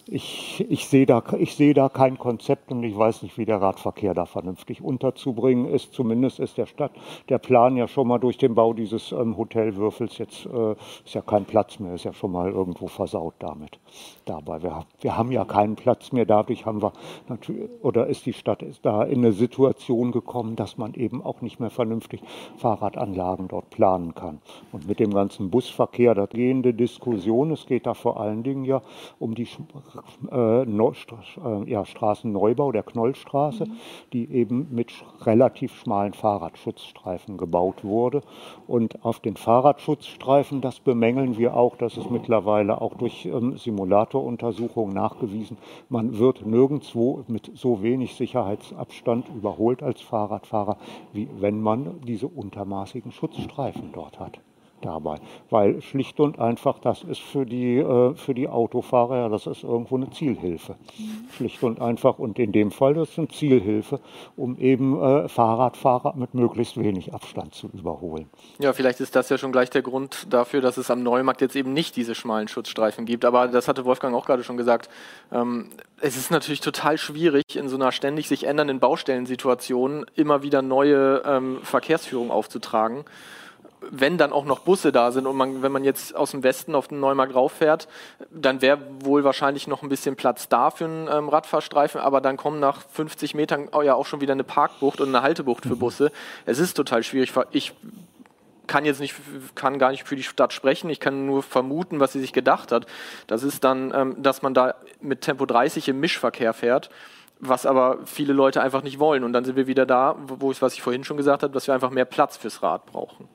ich, ich sehe da, ich sehe da kein Konzept und ich weiß nicht, wie der Radverkehr da vernünftig unterzubringen ist. Zumindest ist der Stadt der Plan ja schon mal durch den Bau dieses ähm, Hotelwürfels jetzt äh, ist ja kein Platz mehr, ist ja schon mal irgendwo versaut damit. Dabei wir, wir haben ja keinen Platz mehr. Dadurch haben wir natürlich oder ist die Stadt ist da in eine Situation gekommen, dass man eben auch nicht mehr vernünftig Fahrradanlagen dort planen kann. Und mit dem ganzen Busverkehr, da gehende Diskussion, es geht da vor allen Dingen ja um die äh, äh, ja, Straßenneubau der Knollstraße, mhm. die eben mit relativ schmalen Fahrradschutzstreifen gebaut wurde. Und auf den Fahrradschutzstreifen, das bemängeln wir auch, das ist mittlerweile auch durch ähm, Simulatoruntersuchungen nachgewiesen, man wird nirgendwo mit so wenig Sicherheitsabstand überholt als Fahrradfahrer, wie wenn man diese untermaßigen Schutzstreifen dort hat dabei. Weil schlicht und einfach, das ist für die, äh, für die Autofahrer, ja, das ist irgendwo eine Zielhilfe. Mhm. Schlicht und einfach. Und in dem Fall, das ist eine Zielhilfe, um eben äh, Fahrradfahrer mit möglichst wenig Abstand zu überholen. Ja, vielleicht ist das ja schon gleich der Grund dafür, dass es am Neumarkt jetzt eben nicht diese schmalen Schutzstreifen gibt. Aber das hatte Wolfgang auch gerade schon gesagt. Ähm, es ist natürlich total schwierig, in so einer ständig sich ändernden Baustellensituation immer wieder neue ähm, Verkehrsführung aufzutragen wenn dann auch noch Busse da sind und man, wenn man jetzt aus dem Westen auf den Neumarkt rauffährt, dann wäre wohl wahrscheinlich noch ein bisschen Platz da für einen ähm, Radfahrstreifen, aber dann kommen nach 50 Metern ja auch schon wieder eine Parkbucht und eine Haltebucht für mhm. Busse. Es ist total schwierig. Ich kann jetzt nicht, kann gar nicht für die Stadt sprechen. Ich kann nur vermuten, was sie sich gedacht hat. Das ist dann, ähm, dass man da mit Tempo 30 im Mischverkehr fährt was aber viele Leute einfach nicht wollen. Und dann sind wir wieder da, wo ich, was ich vorhin schon gesagt habe, dass wir einfach mehr Platz fürs Rad brauchen.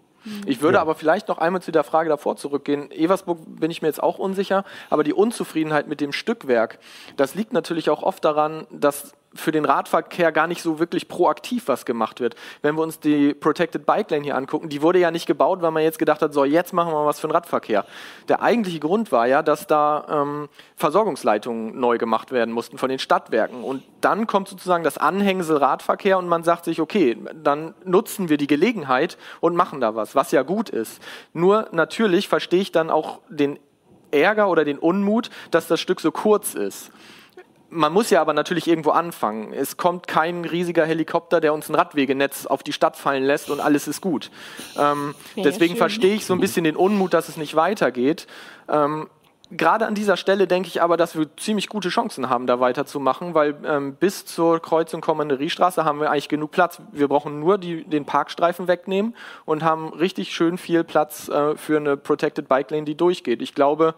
Ich würde ja. aber vielleicht noch einmal zu der Frage davor zurückgehen. Eversburg bin ich mir jetzt auch unsicher, aber die Unzufriedenheit mit dem Stückwerk, das liegt natürlich auch oft daran, dass für den Radverkehr gar nicht so wirklich proaktiv was gemacht wird. Wenn wir uns die Protected Bike Lane hier angucken, die wurde ja nicht gebaut, weil man jetzt gedacht hat, so jetzt machen wir was für den Radverkehr. Der eigentliche Grund war ja, dass da ähm, Versorgungsleitungen neu gemacht werden mussten von den Stadtwerken. Und dann kommt sozusagen das Anhängsel Radverkehr und man sagt sich, okay, dann nutzen wir die Gelegenheit und machen da was, was ja gut ist. Nur natürlich verstehe ich dann auch den Ärger oder den Unmut, dass das Stück so kurz ist man muss ja aber natürlich irgendwo anfangen. Es kommt kein riesiger Helikopter, der uns ein Radwegenetz auf die Stadt fallen lässt und alles ist gut. Ähm, deswegen schön. verstehe ich so ein bisschen den Unmut, dass es nicht weitergeht. Ähm, Gerade an dieser Stelle denke ich aber, dass wir ziemlich gute Chancen haben, da weiterzumachen, weil ähm, bis zur Kreuzung Kommanderiestraße haben wir eigentlich genug Platz. Wir brauchen nur die, den Parkstreifen wegnehmen und haben richtig schön viel Platz äh, für eine Protected Bike Lane, die durchgeht. Ich glaube,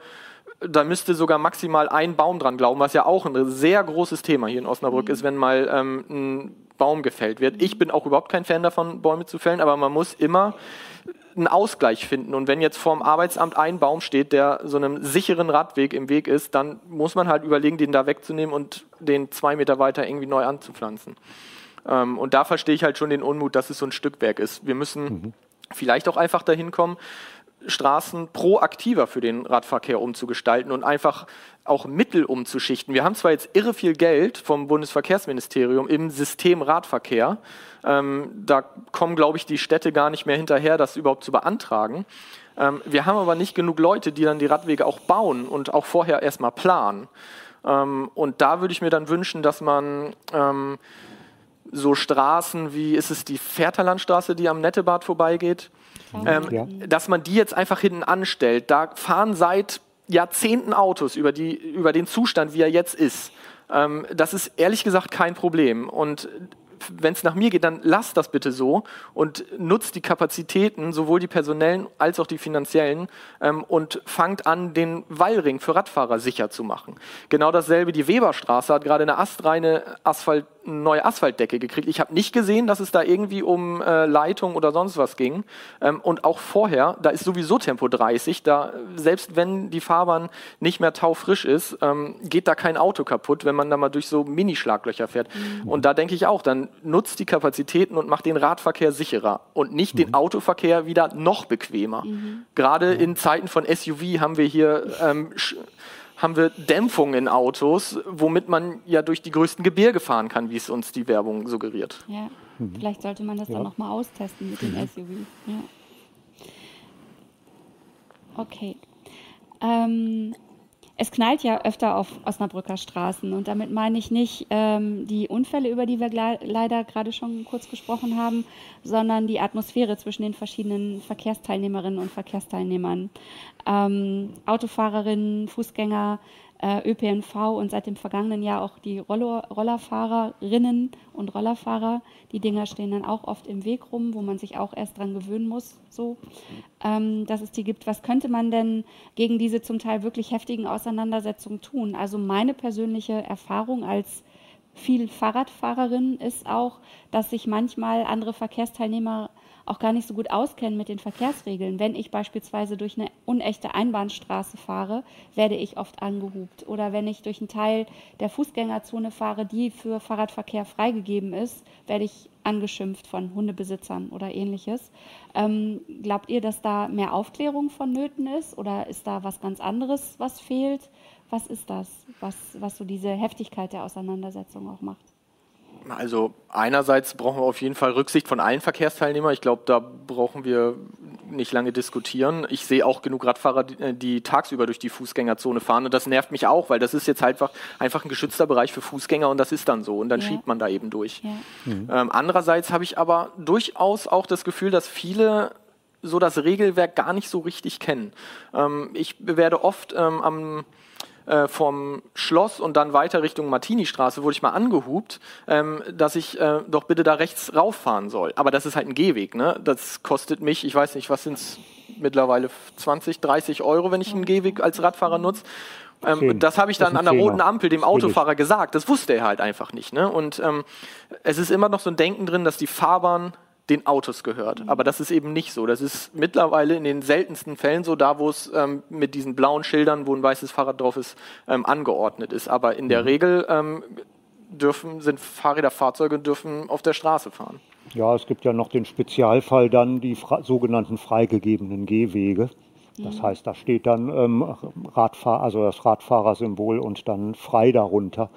da müsste sogar maximal ein Baum dran glauben, was ja auch ein sehr großes Thema hier in Osnabrück mhm. ist, wenn mal ähm, ein Baum gefällt wird. Ich bin auch überhaupt kein Fan davon, Bäume zu fällen, aber man muss immer einen Ausgleich finden. Und wenn jetzt vorm Arbeitsamt ein Baum steht, der so einem sicheren Radweg im Weg ist, dann muss man halt überlegen, den da wegzunehmen und den zwei Meter weiter irgendwie neu anzupflanzen. Ähm, und da verstehe ich halt schon den Unmut, dass es so ein Stückwerk ist. Wir müssen mhm. vielleicht auch einfach dahin kommen, Straßen proaktiver für den Radverkehr umzugestalten und einfach auch Mittel umzuschichten. Wir haben zwar jetzt irre viel Geld vom Bundesverkehrsministerium im System Radverkehr. Ähm, da kommen, glaube ich, die Städte gar nicht mehr hinterher, das überhaupt zu beantragen. Ähm, wir haben aber nicht genug Leute, die dann die Radwege auch bauen und auch vorher erstmal planen. Ähm, und da würde ich mir dann wünschen, dass man ähm, so Straßen wie, ist es die Fährterlandstraße, die am Nettebad vorbeigeht? Ähm, ja. dass man die jetzt einfach hinten anstellt. Da fahren seit Jahrzehnten Autos über, die, über den Zustand, wie er jetzt ist. Ähm, das ist ehrlich gesagt kein Problem. Und wenn es nach mir geht, dann lasst das bitte so und nutzt die Kapazitäten, sowohl die personellen als auch die finanziellen, ähm, und fangt an, den Wallring für Radfahrer sicher zu machen. Genau dasselbe, die Weberstraße hat gerade eine astreine Asphalt neue Asphaltdecke gekriegt. Ich habe nicht gesehen, dass es da irgendwie um äh, Leitung oder sonst was ging. Ähm, und auch vorher, da ist sowieso Tempo 30. Da, selbst wenn die Fahrbahn nicht mehr taufrisch ist, ähm, geht da kein Auto kaputt, wenn man da mal durch so Minischlaglöcher fährt. Mhm. Und da denke ich auch, dann nutzt die Kapazitäten und macht den Radverkehr sicherer und nicht mhm. den Autoverkehr wieder noch bequemer. Mhm. Gerade in Zeiten von SUV haben wir hier ähm, haben wir Dämpfung in Autos, womit man ja durch die größten Gebirge fahren kann, wie es uns die Werbung suggeriert. Ja, mhm. vielleicht sollte man das ja. dann nochmal austesten mit den mhm. SUV. Ja. Okay. Ähm, es knallt ja öfter auf Osnabrücker Straßen und damit meine ich nicht ähm, die Unfälle, über die wir leider gerade schon kurz gesprochen haben, sondern die Atmosphäre zwischen den verschiedenen Verkehrsteilnehmerinnen und Verkehrsteilnehmern. Ähm, Autofahrerinnen, Fußgänger, ÖPNV und seit dem vergangenen Jahr auch die Roller, Rollerfahrerinnen und Rollerfahrer. Die Dinger stehen dann auch oft im Weg rum, wo man sich auch erst dran gewöhnen muss, so, ähm, dass es die gibt. Was könnte man denn gegen diese zum Teil wirklich heftigen Auseinandersetzungen tun? Also meine persönliche Erfahrung als viel Fahrradfahrerin ist auch, dass sich manchmal andere Verkehrsteilnehmer auch gar nicht so gut auskennen mit den Verkehrsregeln. Wenn ich beispielsweise durch eine unechte Einbahnstraße fahre, werde ich oft angehupt. Oder wenn ich durch einen Teil der Fußgängerzone fahre, die für Fahrradverkehr freigegeben ist, werde ich angeschimpft von Hundebesitzern oder ähnliches. Ähm, glaubt ihr, dass da mehr Aufklärung vonnöten ist oder ist da was ganz anderes, was fehlt? Was ist das, was, was so diese Heftigkeit der Auseinandersetzung auch macht? Also einerseits brauchen wir auf jeden Fall Rücksicht von allen Verkehrsteilnehmern. Ich glaube, da brauchen wir nicht lange diskutieren. Ich sehe auch genug Radfahrer, die, äh, die, tagsüber durch die Fußgängerzone fahren und das nervt mich auch, weil das ist jetzt einfach, einfach ein geschützter Bereich für Fußgänger und das ist dann so und dann ja. schiebt man da eben durch. Ja. Mhm. Ähm, andererseits habe ich aber durchaus auch das Gefühl, dass viele so das Regelwerk gar nicht so richtig kennen. Ähm, ich werde oft ähm, am äh, vom Schloss und dann weiter Richtung Martini-Straße wurde ich mal angehupt, ähm, dass ich äh, doch bitte da rechts rauffahren soll. Aber das ist halt ein Gehweg, ne? Das kostet mich, ich weiß nicht, was sind es mittlerweile 20, 30 Euro, wenn ich einen Gehweg als Radfahrer nutze. Ähm, das habe ich dann an der roten Ampel dem Autofahrer gesagt. Das wusste er halt einfach nicht. Ne? Und ähm, es ist immer noch so ein Denken drin, dass die Fahrbahn den Autos gehört. Aber das ist eben nicht so. Das ist mittlerweile in den seltensten Fällen so, da wo es ähm, mit diesen blauen Schildern, wo ein weißes Fahrrad drauf ist, ähm, angeordnet ist. Aber in der mhm. Regel ähm, dürfen, sind Fahrräder, Fahrzeuge dürfen auf der Straße fahren. Ja, es gibt ja noch den Spezialfall dann, die sogenannten freigegebenen Gehwege. Das mhm. heißt, da steht dann ähm, Radfahr also das Radfahrersymbol und dann frei darunter.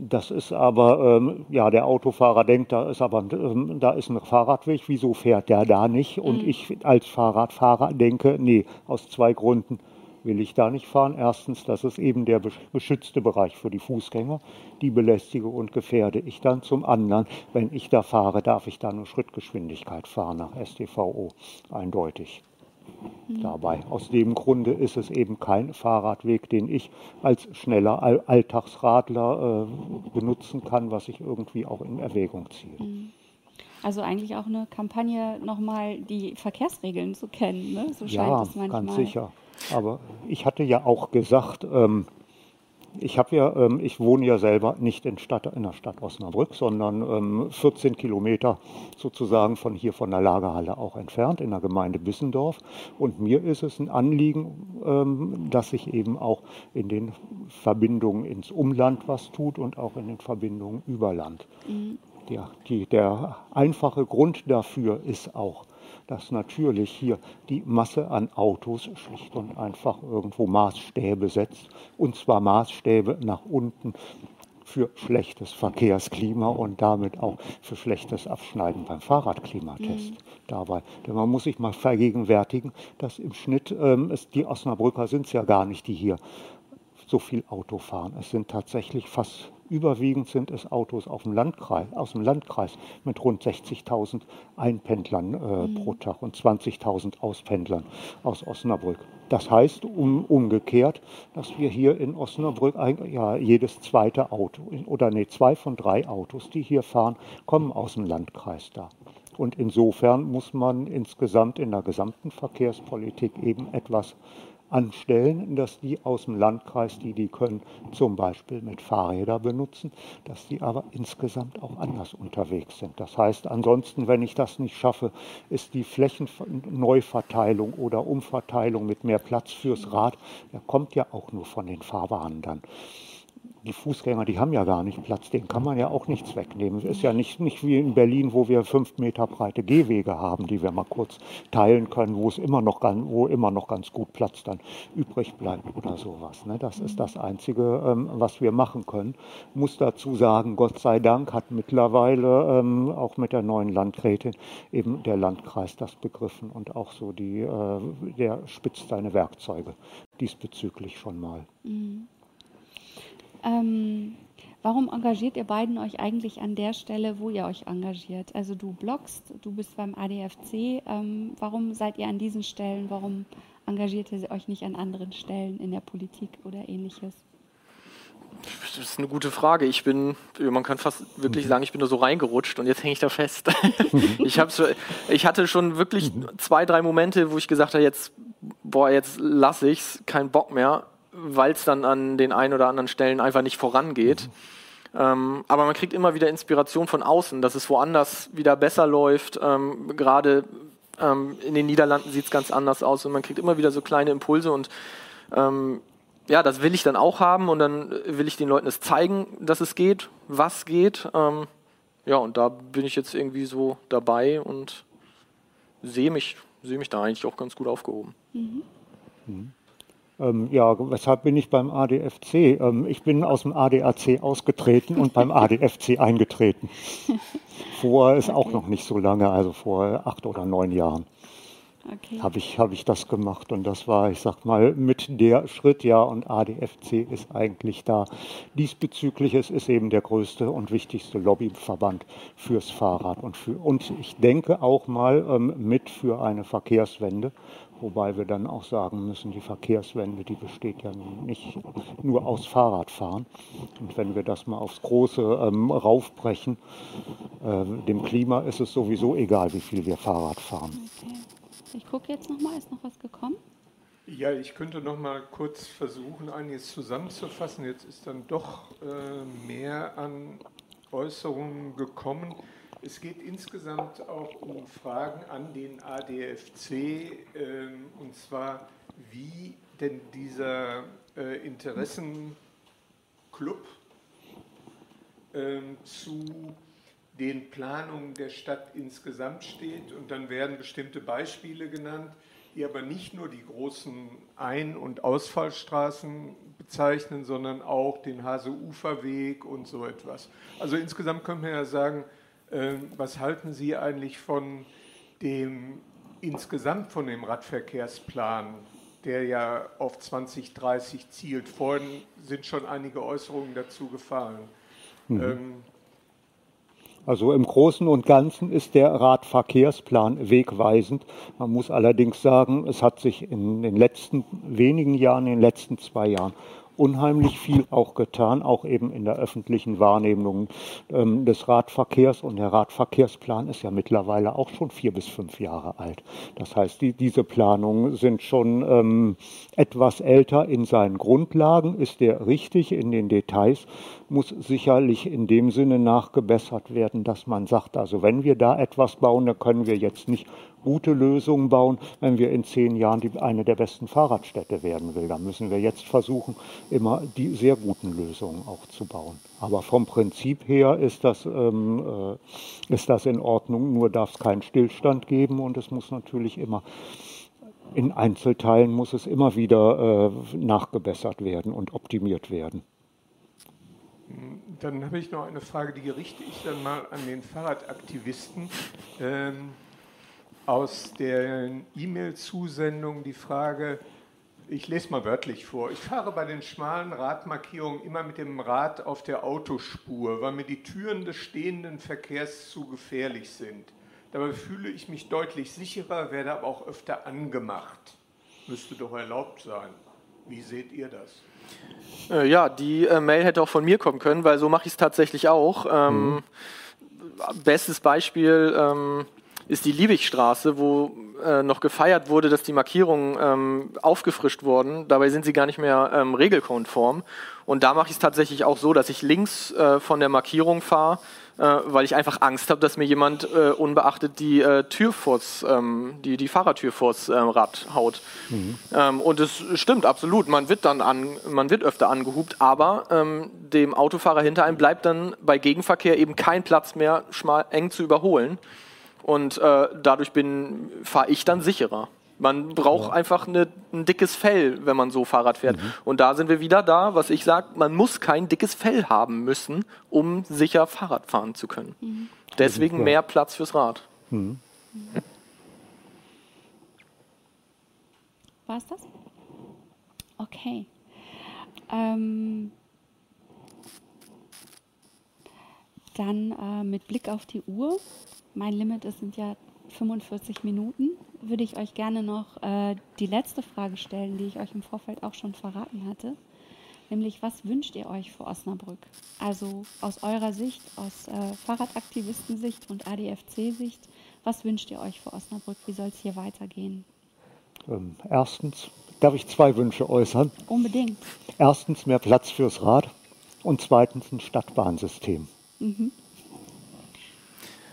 Das ist aber, ähm, ja, der Autofahrer denkt, da ist aber ähm, da ist ein Fahrradweg, wieso fährt der da nicht? Und mhm. ich als Fahrradfahrer denke, nee, aus zwei Gründen will ich da nicht fahren. Erstens, das ist eben der beschützte Bereich für die Fußgänger, die belästige und gefährde ich dann. Zum anderen, wenn ich da fahre, darf ich da nur Schrittgeschwindigkeit fahren nach StVO, eindeutig dabei. Aus dem Grunde ist es eben kein Fahrradweg, den ich als schneller Alltagsradler äh, benutzen kann, was ich irgendwie auch in Erwägung ziehe. Mhm. Also eigentlich auch eine Kampagne, nochmal die Verkehrsregeln zu kennen, ne? so scheint ja, es manchmal. ganz sicher. Aber ich hatte ja auch gesagt, ähm, ich habe ja, ähm, ich wohne ja selber nicht in, Stadt, in der Stadt Osnabrück, sondern ähm, 14 Kilometer sozusagen von hier von der Lagerhalle auch entfernt in der Gemeinde Bissendorf. Und mir ist es ein Anliegen, ähm, dass sich eben auch in den Verbindungen ins Umland was tut und auch in den Verbindungen über Land. Mhm. Der, die, der einfache Grund dafür ist auch, dass natürlich hier die Masse an Autos schlicht und einfach irgendwo Maßstäbe setzt. Und zwar Maßstäbe nach unten für schlechtes Verkehrsklima und damit auch für schlechtes Abschneiden beim Fahrradklimatest mhm. dabei. Denn man muss sich mal vergegenwärtigen, dass im Schnitt, ähm, es, die Osnabrücker sind es ja gar nicht, die hier so viel Auto fahren. Es sind tatsächlich fast Überwiegend sind es Autos aus dem Landkreis, aus dem Landkreis mit rund 60.000 Einpendlern äh, mhm. pro Tag und 20.000 Auspendlern aus Osnabrück. Das heißt um, umgekehrt, dass wir hier in Osnabrück ein, ja, jedes zweite Auto oder nee, zwei von drei Autos, die hier fahren, kommen aus dem Landkreis da. Und insofern muss man insgesamt in der gesamten Verkehrspolitik eben etwas anstellen, dass die aus dem Landkreis, die die können, zum Beispiel mit Fahrrädern benutzen, dass die aber insgesamt auch anders unterwegs sind. Das heißt, ansonsten, wenn ich das nicht schaffe, ist die Flächenneuverteilung oder Umverteilung mit mehr Platz fürs Rad, der kommt ja auch nur von den Fahrbahnen dann die Fußgänger, die haben ja gar nicht Platz, denen kann man ja auch nichts wegnehmen. Es ist ja nicht, nicht wie in Berlin, wo wir fünf Meter breite Gehwege haben, die wir mal kurz teilen können, wo es immer noch, wo immer noch ganz gut Platz dann übrig bleibt oder sowas. Ne? Das ist das Einzige, ähm, was wir machen können. Muss dazu sagen, Gott sei Dank hat mittlerweile ähm, auch mit der neuen Landrätin eben der Landkreis das begriffen und auch so die, äh, der spitzt seine Werkzeuge diesbezüglich schon mal. Mhm. Ähm, warum engagiert ihr beiden euch eigentlich an der Stelle, wo ihr euch engagiert? Also du bloggst, du bist beim ADFC. Ähm, warum seid ihr an diesen Stellen? Warum engagiert ihr euch nicht an anderen Stellen in der Politik oder ähnliches? Das ist eine gute Frage. Ich bin, man kann fast wirklich mhm. sagen, ich bin da so reingerutscht und jetzt hänge ich da fest. ich, hab's, ich hatte schon wirklich mhm. zwei, drei Momente, wo ich gesagt habe, jetzt, boah, jetzt lasse ich's, kein Bock mehr weil es dann an den ein oder anderen Stellen einfach nicht vorangeht. Mhm. Ähm, aber man kriegt immer wieder Inspiration von außen, dass es woanders wieder besser läuft. Ähm, Gerade ähm, in den Niederlanden sieht es ganz anders aus und man kriegt immer wieder so kleine Impulse und ähm, ja, das will ich dann auch haben und dann will ich den Leuten es zeigen, dass es geht, was geht. Ähm, ja, und da bin ich jetzt irgendwie so dabei und sehe mich, sehe mich da eigentlich auch ganz gut aufgehoben. Mhm. Mhm. Ähm, ja, weshalb bin ich beim ADFC? Ähm, ich bin aus dem ADAC ausgetreten und beim ADFC eingetreten. Vor ist okay. auch noch nicht so lange, also vor acht oder neun Jahren. Okay. Habe ich, hab ich das gemacht und das war, ich sag mal, mit der Schritt, ja, und ADFC ist eigentlich da. Diesbezüglich es ist eben der größte und wichtigste Lobbyverband fürs Fahrrad und, für, und ich denke auch mal ähm, mit für eine Verkehrswende Wobei wir dann auch sagen müssen, die Verkehrswende, die besteht ja nicht nur aus Fahrradfahren. Und wenn wir das mal aufs Große ähm, raufbrechen, äh, dem Klima ist es sowieso egal, wie viel wir Fahrrad fahren. Okay. Ich gucke jetzt nochmal, ist noch was gekommen? Ja, ich könnte noch mal kurz versuchen, einiges zusammenzufassen. Jetzt ist dann doch äh, mehr an Äußerungen gekommen. Es geht insgesamt auch um Fragen an den ADFC, äh, und zwar, wie denn dieser äh, Interessenclub äh, zu den Planungen der Stadt insgesamt steht. Und dann werden bestimmte Beispiele genannt, die aber nicht nur die großen Ein- und Ausfallstraßen bezeichnen, sondern auch den Hase-Uferweg und so etwas. Also insgesamt könnte man ja sagen, ähm, was halten Sie eigentlich von dem insgesamt von dem Radverkehrsplan, der ja auf 2030 zielt? Vorhin sind schon einige Äußerungen dazu gefallen. Mhm. Ähm, also im Großen und Ganzen ist der Radverkehrsplan wegweisend. Man muss allerdings sagen, es hat sich in den letzten wenigen Jahren, in den letzten zwei Jahren unheimlich viel auch getan, auch eben in der öffentlichen Wahrnehmung ähm, des Radverkehrs. Und der Radverkehrsplan ist ja mittlerweile auch schon vier bis fünf Jahre alt. Das heißt, die, diese Planungen sind schon ähm, etwas älter in seinen Grundlagen. Ist der richtig in den Details? Muss sicherlich in dem Sinne nachgebessert werden, dass man sagt, also wenn wir da etwas bauen, dann können wir jetzt nicht gute Lösungen bauen, wenn wir in zehn Jahren die, eine der besten Fahrradstädte werden will. Da müssen wir jetzt versuchen, immer die sehr guten Lösungen auch zu bauen. Aber vom Prinzip her ist das, ähm, äh, ist das in Ordnung, nur darf es keinen Stillstand geben und es muss natürlich immer in Einzelteilen muss es immer wieder äh, nachgebessert werden und optimiert werden. Dann habe ich noch eine Frage, die richte ich dann mal an den Fahrradaktivisten. Ähm, aus der E-Mail-Zusendung die Frage, ich lese mal wörtlich vor. Ich fahre bei den schmalen Radmarkierungen immer mit dem Rad auf der Autospur, weil mir die Türen des stehenden Verkehrs zu gefährlich sind. Dabei fühle ich mich deutlich sicherer, werde aber auch öfter angemacht. Müsste doch erlaubt sein. Wie seht ihr das? Äh, ja, die äh, Mail hätte auch von mir kommen können, weil so mache ich es tatsächlich auch. Ähm, mhm. Bestes Beispiel, ähm, ist die Liebigstraße, wo äh, noch gefeiert wurde, dass die Markierungen ähm, aufgefrischt wurden. Dabei sind sie gar nicht mehr ähm, regelkonform. Und da mache ich es tatsächlich auch so, dass ich links äh, von der Markierung fahre, äh, weil ich einfach Angst habe, dass mir jemand äh, unbeachtet die äh, Tür vors, ähm, die, die Fahrertür vors Rad haut. Mhm. Ähm, und es stimmt absolut. Man wird dann an, man wird öfter angehupt, aber ähm, dem Autofahrer hinter einem bleibt dann bei Gegenverkehr eben kein Platz mehr, schmal eng zu überholen. Und äh, dadurch fahre ich dann sicherer. Man braucht ja. einfach eine, ein dickes Fell, wenn man so Fahrrad fährt. Mhm. Und da sind wir wieder da, was ich sage, man muss kein dickes Fell haben müssen, um sicher Fahrrad fahren zu können. Mhm. Deswegen mehr Platz fürs Rad. Mhm. War es das? Okay. Ähm, dann äh, mit Blick auf die Uhr mein Limit ist, sind ja 45 Minuten, würde ich euch gerne noch äh, die letzte Frage stellen, die ich euch im Vorfeld auch schon verraten hatte. Nämlich, was wünscht ihr euch für Osnabrück? Also aus eurer Sicht, aus äh, Fahrradaktivistensicht und ADFC-Sicht, was wünscht ihr euch für Osnabrück? Wie soll es hier weitergehen? Ähm, erstens, darf ich zwei Wünsche äußern? Unbedingt. Erstens mehr Platz fürs Rad und zweitens ein Stadtbahnsystem. Mhm.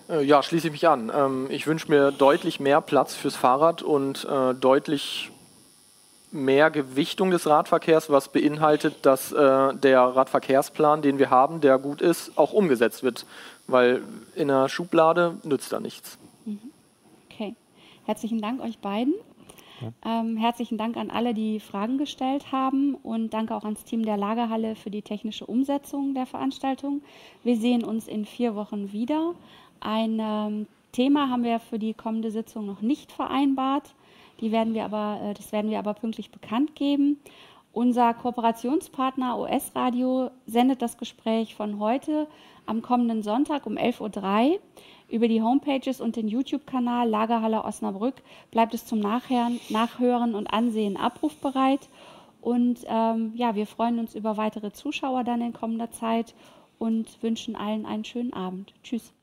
Äh, ja, schließe ich mich an. Ähm, ich wünsche mir deutlich mehr Platz fürs Fahrrad und äh, deutlich mehr Gewichtung des Radverkehrs, was beinhaltet, dass äh, der Radverkehrsplan, den wir haben, der gut ist, auch umgesetzt wird. Weil in der Schublade nützt da nichts. Mhm. Okay. Herzlichen Dank euch beiden. Ähm, herzlichen Dank an alle, die Fragen gestellt haben und danke auch ans Team der Lagerhalle für die technische Umsetzung der Veranstaltung. Wir sehen uns in vier Wochen wieder. Ein ähm, Thema haben wir für die kommende Sitzung noch nicht vereinbart. Die werden wir aber, äh, das werden wir aber pünktlich bekannt geben. Unser Kooperationspartner OS Radio sendet das Gespräch von heute am kommenden Sonntag um 11.03 Uhr. Über die Homepages und den YouTube-Kanal Lagerhalle Osnabrück bleibt es zum Nachhören, Nachhören und Ansehen abrufbereit. Und ähm, ja, wir freuen uns über weitere Zuschauer dann in kommender Zeit und wünschen allen einen schönen Abend. Tschüss.